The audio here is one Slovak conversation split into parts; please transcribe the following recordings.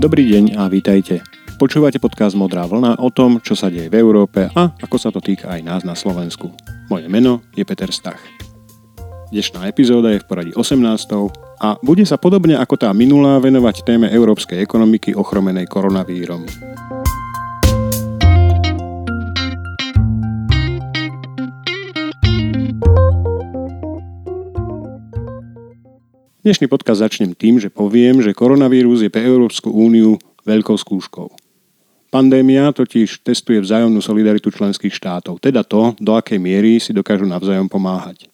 Dobrý deň a vítajte. Počúvate podcast Modrá vlna o tom, čo sa deje v Európe a ako sa to týka aj nás na Slovensku. Moje meno je Peter Stach. Dnešná epizóda je v poradí 18. a bude sa podobne ako tá minulá venovať téme európskej ekonomiky ochromenej koronavírom. Dnešný podcast začnem tým, že poviem, že koronavírus je pre Európsku úniu veľkou skúškou. Pandémia totiž testuje vzájomnú solidaritu členských štátov, teda to, do akej miery si dokážu navzájom pomáhať.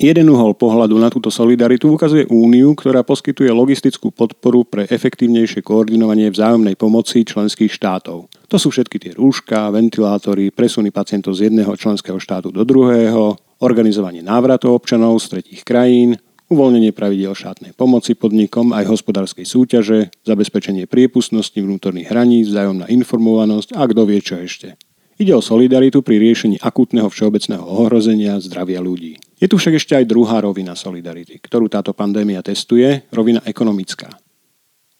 Jeden uhol pohľadu na túto solidaritu ukazuje úniu, ktorá poskytuje logistickú podporu pre efektívnejšie koordinovanie vzájomnej pomoci členských štátov. To sú všetky tie rúška, ventilátory, presuny pacientov z jedného členského štátu do druhého, organizovanie návratov občanov z tretích krajín, uvoľnenie pravidel štátnej pomoci podnikom aj hospodárskej súťaže, zabezpečenie priepustnosti vnútorných hraníc, vzájomná informovanosť a kto vie čo ešte. Ide o solidaritu pri riešení akútneho všeobecného ohrozenia zdravia ľudí. Je tu však ešte aj druhá rovina solidarity, ktorú táto pandémia testuje, rovina ekonomická.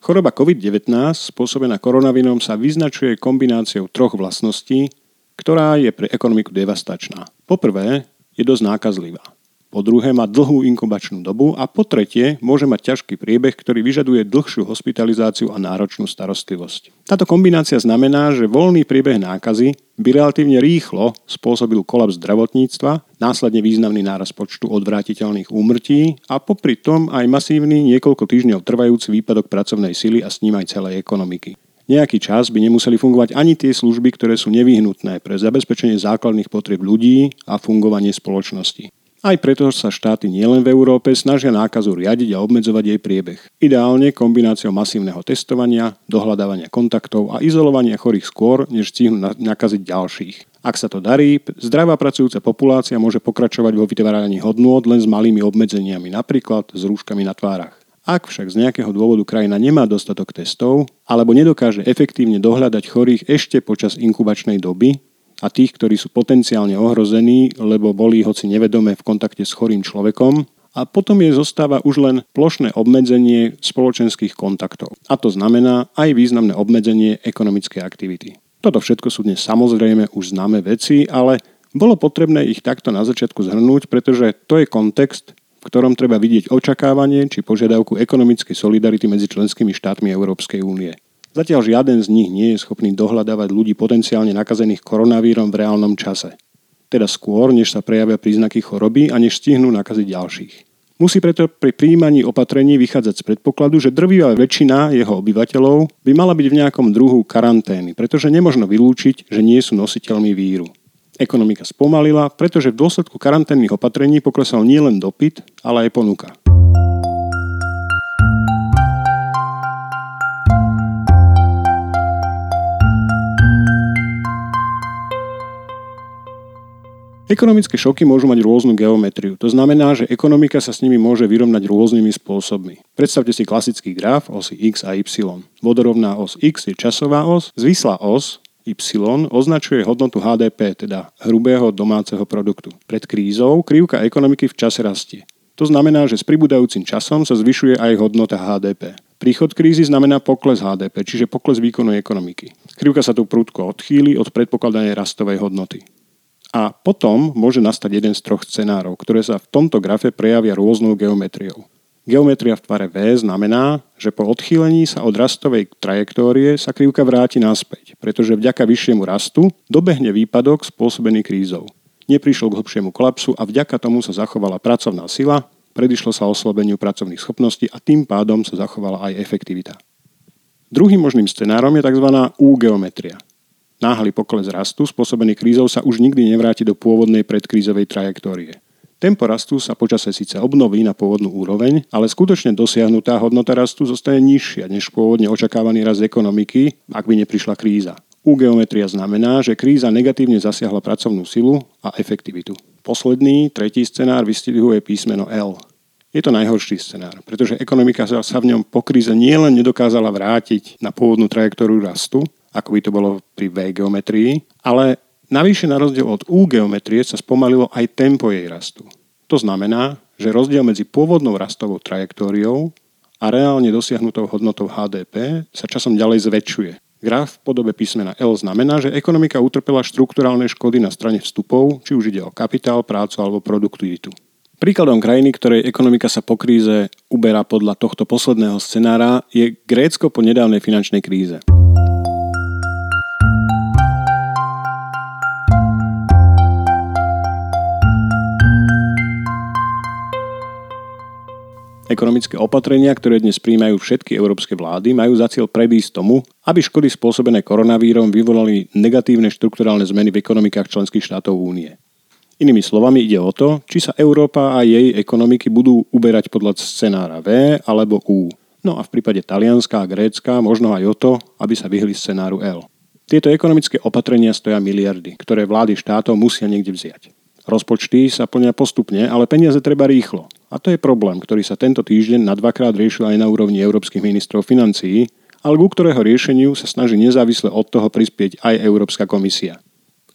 Choroba COVID-19 spôsobená koronavírom sa vyznačuje kombináciou troch vlastností, ktorá je pre ekonomiku devastačná. Poprvé, je dosť nákazlivá po druhé má dlhú inkubačnú dobu a po tretie môže mať ťažký priebeh, ktorý vyžaduje dlhšiu hospitalizáciu a náročnú starostlivosť. Táto kombinácia znamená, že voľný priebeh nákazy by relatívne rýchlo spôsobil kolaps zdravotníctva, následne významný náraz počtu odvrátiteľných úmrtí a popri tom aj masívny niekoľko týždňov trvajúci výpadok pracovnej sily a s ním aj celej ekonomiky. Nejaký čas by nemuseli fungovať ani tie služby, ktoré sú nevyhnutné pre zabezpečenie základných potrieb ľudí a fungovanie spoločnosti. Aj preto sa štáty nielen v Európe snažia nákazu riadiť a obmedzovať jej priebeh. Ideálne kombináciou masívneho testovania, dohľadávania kontaktov a izolovania chorých skôr, než stihnú nakaziť ďalších. Ak sa to darí, zdravá pracujúca populácia môže pokračovať vo vytváraní hodnôt len s malými obmedzeniami, napríklad s rúškami na tvárach. Ak však z nejakého dôvodu krajina nemá dostatok testov alebo nedokáže efektívne dohľadať chorých ešte počas inkubačnej doby, a tých, ktorí sú potenciálne ohrození, lebo boli hoci nevedome v kontakte s chorým človekom. A potom je zostáva už len plošné obmedzenie spoločenských kontaktov. A to znamená aj významné obmedzenie ekonomickej aktivity. Toto všetko sú dnes samozrejme už známe veci, ale bolo potrebné ich takto na začiatku zhrnúť, pretože to je kontext, v ktorom treba vidieť očakávanie či požiadavku ekonomickej solidarity medzi členskými štátmi Európskej únie. Zatiaľ žiaden z nich nie je schopný dohľadávať ľudí potenciálne nakazených koronavírom v reálnom čase. Teda skôr, než sa prejavia príznaky choroby a než stihnú nakaziť ďalších. Musí preto pri príjmaní opatrení vychádzať z predpokladu, že drvivá väčšina jeho obyvateľov by mala byť v nejakom druhu karantény, pretože nemožno vylúčiť, že nie sú nositeľmi víru. Ekonomika spomalila, pretože v dôsledku karanténnych opatrení poklesal nielen dopyt, ale aj ponuka. Ekonomické šoky môžu mať rôznu geometriu. To znamená, že ekonomika sa s nimi môže vyrovnať rôznymi spôsobmi. Predstavte si klasický graf osy x a y. Vodorovná os x je časová os, zvislá os y označuje hodnotu HDP, teda hrubého domáceho produktu. Pred krízou krivka ekonomiky v čase rastie. To znamená, že s pribúdajúcim časom sa zvyšuje aj hodnota HDP. Príchod krízy znamená pokles HDP, čiže pokles výkonu ekonomiky. Krivka sa tu prudko odchýli od predpokladanej rastovej hodnoty. A potom môže nastať jeden z troch scenárov, ktoré sa v tomto grafe prejavia rôznou geometriou. Geometria v tvare V znamená, že po odchýlení sa od rastovej trajektórie sa krivka vráti naspäť, pretože vďaka vyššiemu rastu dobehne výpadok spôsobený krízou. Neprišlo k hlbšiemu kolapsu a vďaka tomu sa zachovala pracovná sila, predišlo sa oslabeniu pracovných schopností a tým pádom sa zachovala aj efektivita. Druhým možným scenárom je tzv. U-geometria. Náhly pokles rastu spôsobený krízou sa už nikdy nevráti do pôvodnej predkrízovej trajektórie. Tempo rastu sa počase síce obnoví na pôvodnú úroveň, ale skutočne dosiahnutá hodnota rastu zostane nižšia než pôvodne očakávaný rast ekonomiky, ak by neprišla kríza. U-geometria znamená, že kríza negatívne zasiahla pracovnú silu a efektivitu. Posledný, tretí scenár vystihuje písmeno L. Je to najhorší scenár, pretože ekonomika sa v ňom po kríze nielen nedokázala vrátiť na pôvodnú trajektóriu rastu, ako by to bolo pri V geometrii, ale navyše na rozdiel od U geometrie sa spomalilo aj tempo jej rastu. To znamená, že rozdiel medzi pôvodnou rastovou trajektóriou a reálne dosiahnutou hodnotou HDP sa časom ďalej zväčšuje. Graf v podobe písmena L znamená, že ekonomika utrpela štruktúrálne škody na strane vstupov, či už ide o kapitál, prácu alebo produktivitu. Príkladom krajiny, ktorej ekonomika sa po kríze uberá podľa tohto posledného scenára, je Grécko po nedávnej finančnej kríze. Ekonomické opatrenia, ktoré dnes príjmajú všetky európske vlády, majú za cieľ predísť tomu, aby škody spôsobené koronavírom vyvolali negatívne štrukturálne zmeny v ekonomikách členských štátov únie. Inými slovami ide o to, či sa Európa a jej ekonomiky budú uberať podľa scenára V alebo U. No a v prípade Talianska a Grécka možno aj o to, aby sa vyhli scenáru L. Tieto ekonomické opatrenia stoja miliardy, ktoré vlády štátov musia niekde vziať. Rozpočty sa plnia postupne, ale peniaze treba rýchlo. A to je problém, ktorý sa tento týždeň na dvakrát riešil aj na úrovni európskych ministrov financií, ale ku ktorého riešeniu sa snaží nezávisle od toho prispieť aj Európska komisia.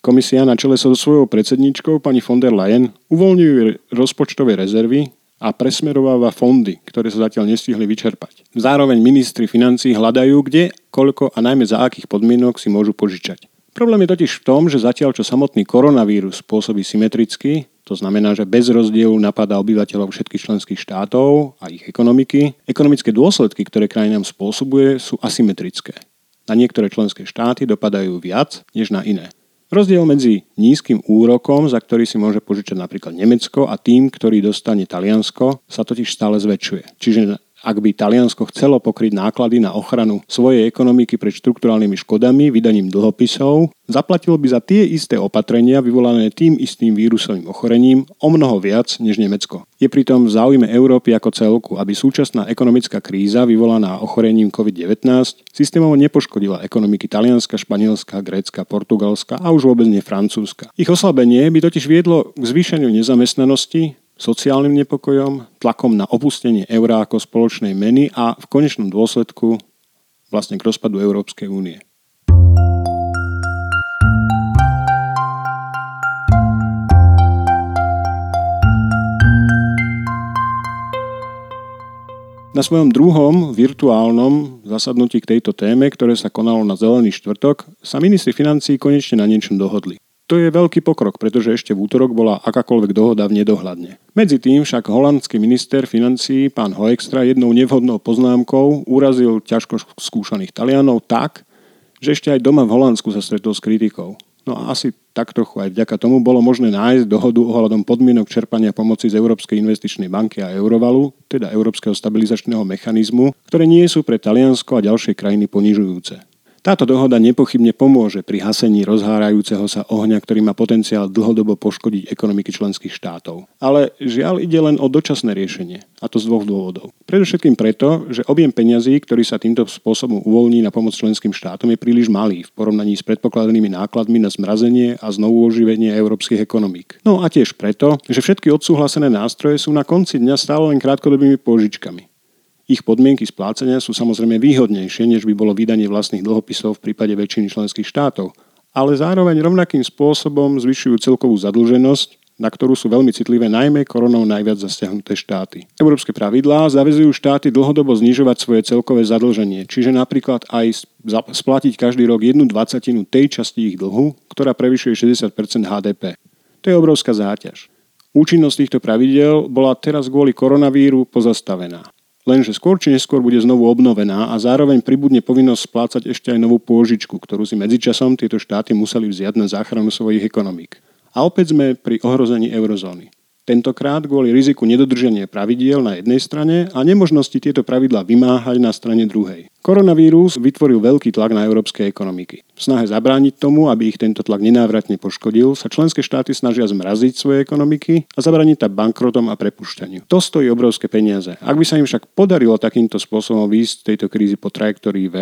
Komisia na čele so svojou predsedničkou pani von der Leyen uvoľňuje rozpočtové rezervy a presmerováva fondy, ktoré sa zatiaľ nestihli vyčerpať. Zároveň ministri financí hľadajú, kde, koľko a najmä za akých podmienok si môžu požičať. Problém je totiž v tom, že zatiaľ čo samotný koronavírus pôsobí symetricky, to znamená, že bez rozdielu napadá obyvateľov všetkých členských štátov a ich ekonomiky. Ekonomické dôsledky, ktoré krajinám spôsobuje, sú asymetrické. Na niektoré členské štáty dopadajú viac než na iné. Rozdiel medzi nízkym úrokom, za ktorý si môže požičať napríklad Nemecko, a tým, ktorý dostane Taliansko, sa totiž stále zväčšuje. Čiže ak by Taliansko chcelo pokryť náklady na ochranu svojej ekonomiky pred štrukturálnymi škodami vydaním dlhopisov, zaplatilo by za tie isté opatrenia vyvolané tým istým vírusovým ochorením o mnoho viac než Nemecko. Je pritom v záujme Európy ako celku, aby súčasná ekonomická kríza vyvolaná ochorením COVID-19 systémovo nepoškodila ekonomiky Talianska, Španielska, Grécka, Portugalska a už vôbec nie Francúzska. Ich oslabenie by totiž viedlo k zvýšeniu nezamestnanosti, sociálnym nepokojom, tlakom na opustenie eurá ako spoločnej meny a v konečnom dôsledku vlastne k rozpadu Európskej únie. Na svojom druhom virtuálnom zasadnutí k tejto téme, ktoré sa konalo na Zelený štvrtok, sa ministri financí konečne na niečom dohodli. To je veľký pokrok, pretože ešte v útorok bola akákoľvek dohoda v nedohľadne. Medzi tým však holandský minister financií pán Hoekstra jednou nevhodnou poznámkou urazil ťažko skúšaných Talianov tak, že ešte aj doma v Holandsku sa stretol s kritikou. No a asi tak trochu aj vďaka tomu bolo možné nájsť dohodu ohľadom podmienok čerpania pomoci z Európskej investičnej banky a Eurovalu, teda Európskeho stabilizačného mechanizmu, ktoré nie sú pre Taliansko a ďalšie krajiny ponižujúce. Táto dohoda nepochybne pomôže pri hasení rozhárajúceho sa ohňa, ktorý má potenciál dlhodobo poškodiť ekonomiky členských štátov. Ale žiaľ ide len o dočasné riešenie, a to z dvoch dôvodov. Predovšetkým preto, že objem peňazí, ktorý sa týmto spôsobom uvoľní na pomoc členským štátom, je príliš malý v porovnaní s predpokladanými nákladmi na zmrazenie a znovu oživenie európskych ekonomík. No a tiež preto, že všetky odsúhlasené nástroje sú na konci dňa stále len krátkodobými požičkami. Ich podmienky splácania sú samozrejme výhodnejšie, než by bolo vydanie vlastných dlhopisov v prípade väčšiny členských štátov, ale zároveň rovnakým spôsobom zvyšujú celkovú zadlženosť, na ktorú sú veľmi citlivé najmä koronou najviac zasiahnuté štáty. Európske pravidlá zavezujú štáty dlhodobo znižovať svoje celkové zadlženie, čiže napríklad aj splatiť každý rok jednu dvacatinu tej časti ich dlhu, ktorá prevyšuje 60% HDP. To je obrovská záťaž. Účinnosť týchto pravidel bola teraz kvôli koronavíru pozastavená. Lenže skôr či neskôr bude znovu obnovená a zároveň pribudne povinnosť splácať ešte aj novú pôžičku, ktorú si medzičasom tieto štáty museli vziať na záchranu svojich ekonomík. A opäť sme pri ohrození eurozóny. Tentokrát kvôli riziku nedodržania pravidiel na jednej strane a nemožnosti tieto pravidlá vymáhať na strane druhej. Koronavírus vytvoril veľký tlak na európske ekonomiky. V snahe zabrániť tomu, aby ich tento tlak nenávratne poškodil, sa členské štáty snažia zmraziť svoje ekonomiky a zabrániť tak bankrotom a prepušťaniu. To stojí obrovské peniaze. Ak by sa im však podarilo takýmto spôsobom výjsť z tejto krízy po trajektórii V,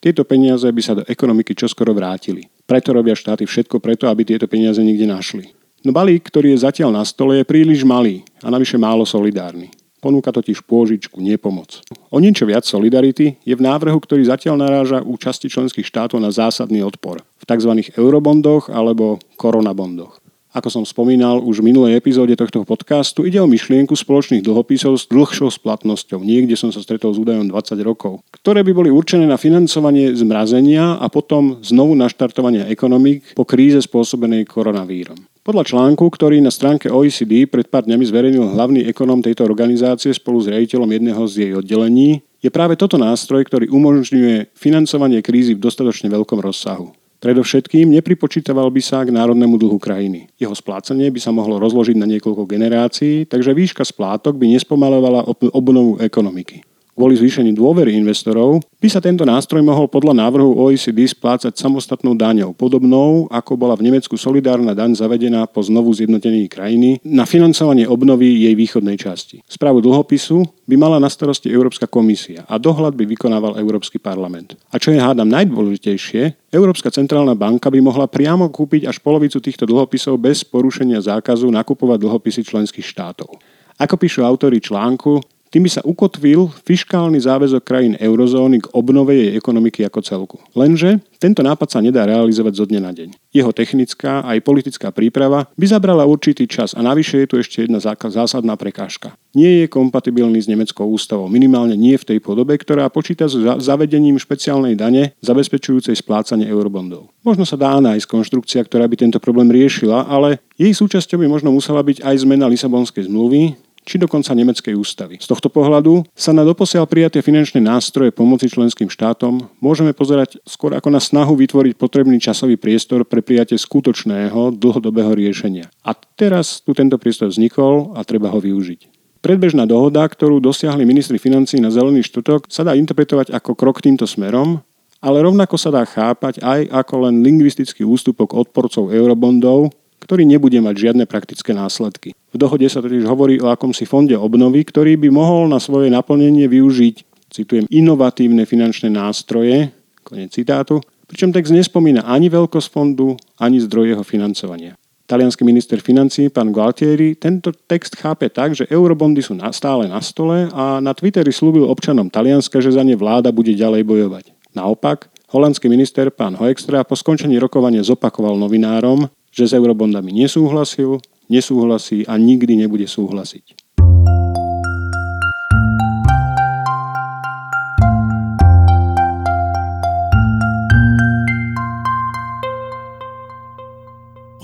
tieto peniaze by sa do ekonomiky čoskoro vrátili. Preto robia štáty všetko preto, aby tieto peniaze nikde našli. No balík, ktorý je zatiaľ na stole, je príliš malý a navyše málo solidárny. Ponúka totiž pôžičku, nie pomoc. O niečo viac solidarity je v návrhu, ktorý zatiaľ naráža u časti členských štátov na zásadný odpor v tzv. eurobondoch alebo koronabondoch. Ako som spomínal už v minulej epizóde tohto podcastu, ide o myšlienku spoločných dlhopisov s dlhšou splatnosťou. Niekde som sa stretol s údajom 20 rokov, ktoré by boli určené na financovanie zmrazenia a potom znovu naštartovania ekonomik po kríze spôsobenej koronavírom. Podľa článku, ktorý na stránke OECD pred pár dňami zverejnil hlavný ekonóm tejto organizácie spolu s riaditeľom jedného z jej oddelení, je práve toto nástroj, ktorý umožňuje financovanie krízy v dostatočne veľkom rozsahu. Predovšetkým nepripočítaval by sa k národnému dlhu krajiny. Jeho splácanie by sa mohlo rozložiť na niekoľko generácií, takže výška splátok by nespomalovala obnovu ekonomiky. Kvôli zvýšeniu dôvery investorov by sa tento nástroj mohol podľa návrhu OECD splácať samostatnou daňou, podobnou ako bola v Nemecku solidárna daň zavedená po znovu zjednotení krajiny na financovanie obnovy jej východnej časti. Správu dlhopisu by mala na starosti Európska komisia a dohľad by vykonával Európsky parlament. A čo je hádam najdôležitejšie, Európska centrálna banka by mohla priamo kúpiť až polovicu týchto dlhopisov bez porušenia zákazu nakupovať dlhopisy členských štátov. Ako píšu autori článku, tým by sa ukotvil fiškálny záväzok krajín eurozóny k obnove jej ekonomiky ako celku. Lenže tento nápad sa nedá realizovať zo dňa na deň. Jeho technická aj politická príprava by zabrala určitý čas a navyše je tu ešte jedna zásadná prekážka. Nie je kompatibilný s nemeckou ústavou, minimálne nie v tej podobe, ktorá počíta s zavedením špeciálnej dane zabezpečujúcej splácanie eurobondov. Možno sa dá nájsť konštrukcia, ktorá by tento problém riešila, ale jej súčasťou by možno musela byť aj zmena Lisabonskej zmluvy, či dokonca nemeckej ústavy. Z tohto pohľadu sa na doposiaľ prijaté finančné nástroje pomoci členským štátom môžeme pozerať skôr ako na snahu vytvoriť potrebný časový priestor pre prijatie skutočného dlhodobého riešenia. A teraz tu tento priestor vznikol a treba ho využiť. Predbežná dohoda, ktorú dosiahli ministri financí na zelený štvrtok, sa dá interpretovať ako krok týmto smerom, ale rovnako sa dá chápať aj ako len lingvistický ústupok odporcov eurobondov, ktorý nebude mať žiadne praktické následky. V dohode sa totiž hovorí o akomsi fonde obnovy, ktorý by mohol na svoje naplnenie využiť, citujem, inovatívne finančné nástroje, konec citátu, pričom text nespomína ani veľkosť fondu, ani zdroj jeho financovania. Talianský minister financí, pán Gualtieri, tento text chápe tak, že eurobondy sú stále na stole a na Twitteri slúbil občanom Talianska, že za ne vláda bude ďalej bojovať. Naopak, holandský minister pán Hoekstra po skončení rokovania zopakoval novinárom, že s eurobondami nesúhlasil, nesúhlasí a nikdy nebude súhlasiť.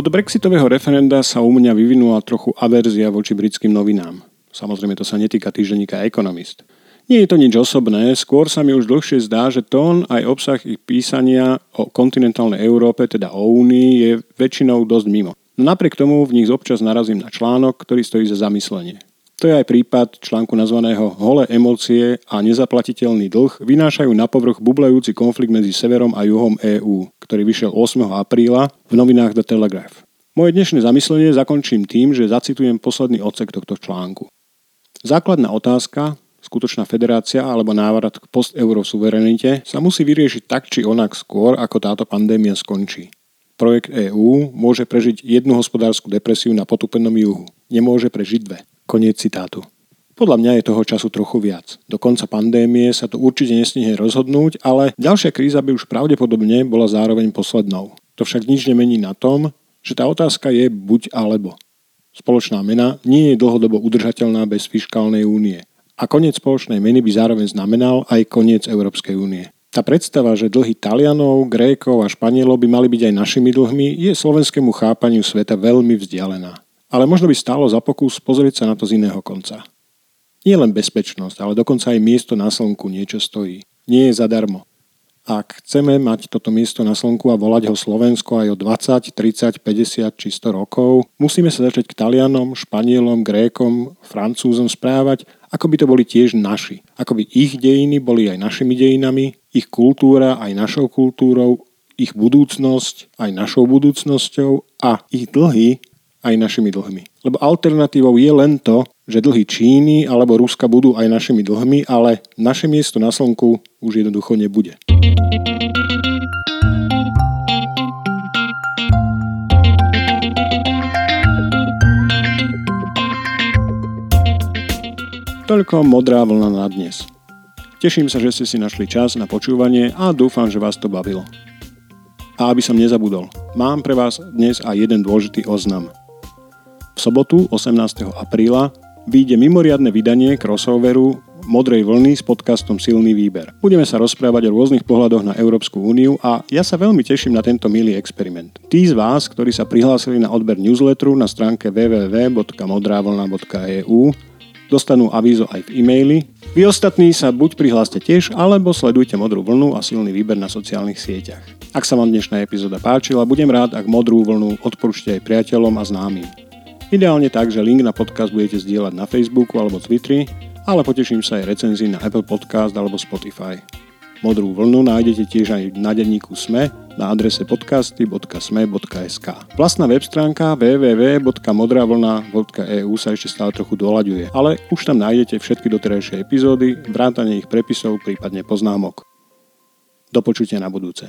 Od brexitového referenda sa u mňa vyvinula trochu averzia voči britským novinám. Samozrejme to sa netýka týždenníka Economist. Nie je to nič osobné, skôr sa mi už dlhšie zdá, že tón aj obsah ich písania o kontinentálnej Európe, teda o Únii, je väčšinou dosť mimo. No napriek tomu v nich občas narazím na článok, ktorý stojí za zamyslenie. To je aj prípad článku nazvaného Holé emócie a nezaplatiteľný dlh vynášajú na povrch bublajúci konflikt medzi severom a juhom EÚ, ktorý vyšiel 8. apríla v novinách The Telegraph. Moje dnešné zamyslenie zakončím tým, že zacitujem posledný odsek tohto článku. Základná otázka, skutočná federácia alebo návrat k post-eurosuverenite sa musí vyriešiť tak či onak skôr, ako táto pandémia skončí. Projekt EÚ môže prežiť jednu hospodárskú depresiu na potupenom juhu. Nemôže prežiť dve. Koniec citátu. Podľa mňa je toho času trochu viac. Do konca pandémie sa to určite nesmie rozhodnúť, ale ďalšia kríza by už pravdepodobne bola zároveň poslednou. To však nič nemení na tom, že tá otázka je buď alebo. Spoločná mena nie je dlhodobo udržateľná bez fiskálnej únie a koniec spoločnej meny by zároveň znamenal aj koniec Európskej únie. Tá predstava, že dlhy Talianov, Grékov a Španielov by mali byť aj našimi dlhmi, je slovenskému chápaniu sveta veľmi vzdialená. Ale možno by stálo za pokus pozrieť sa na to z iného konca. Nie len bezpečnosť, ale dokonca aj miesto na slnku niečo stojí. Nie je zadarmo. Ak chceme mať toto miesto na slnku a volať ho Slovensko aj o 20, 30, 50 či 100 rokov, musíme sa začať k Talianom, Španielom, Grékom, Francúzom správať, ako by to boli tiež naši. Ako by ich dejiny boli aj našimi dejinami, ich kultúra aj našou kultúrou, ich budúcnosť aj našou budúcnosťou a ich dlhy aj našimi dlhmi. Lebo alternatívou je len to, že dlhy Číny alebo Ruska budú aj našimi dlhmi, ale naše miesto na Slnku už jednoducho nebude. Toľko modrá vlna na dnes. Teším sa, že ste si našli čas na počúvanie a dúfam, že vás to bavilo. A aby som nezabudol, mám pre vás dnes aj jeden dôležitý oznam – V sobotu 18. apríla vyjde mimoriadne vydanie crossoveru Modrej vlny s podcastom Silný výber. Budeme sa rozprávať o rôznych pohľadoch na Európsku úniu a ja sa veľmi teším na tento milý experiment. Tí z vás, ktorí sa prihlásili na odber newsletteru na stránke www.modravlna.eu dostanú avízo aj v e-maili. Vy ostatní sa buď prihláste tiež, alebo sledujte Modrú vlnu a silný výber na sociálnych sieťach. Ak sa vám dnešná epizóda páčila, budem rád, ak Modrú vlnu odporúčte aj priateľom a známym. Ideálne tak, že link na podcast budete zdieľať na Facebooku alebo Twitteri, ale poteším sa aj recenzii na Apple Podcast alebo Spotify. Modrú vlnu nájdete tiež aj na denníku SME na adrese podcasty.sme.sk. Vlastná web stránka www.modravlna.eu sa ešte stále trochu doľaďuje, ale už tam nájdete všetky doterajšie epizódy, vrátane ich prepisov, prípadne poznámok. Do počutia na budúce.